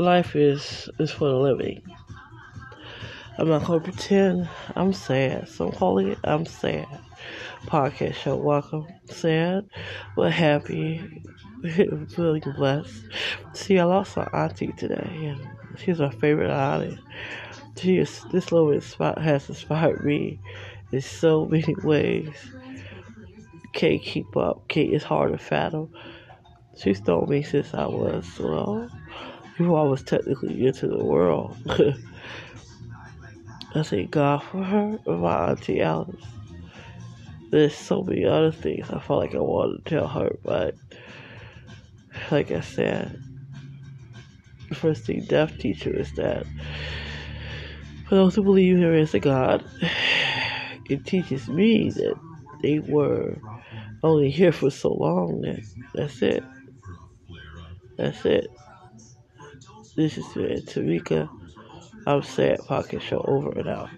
life is is for the living. I'm not gonna pretend I'm sad, so I'm calling it I'm sad. Podcast show, welcome. Sad, but happy, feeling blessed. See, I lost my auntie today, and she's my favorite auntie. She is this little spot has inspired me in so many ways. Can't keep up. Kate it's hard to fathom. She's known me since I was well before I was technically into the world. I thank God for her and my auntie Alice. There's so many other things I felt like I wanted to tell her, but like I said, the first thing deaf teacher is that for those who believe there is a God, it teaches me that they were only here for so long that that's it. That's it. This is Tamika. I'm sad pocket show over and out.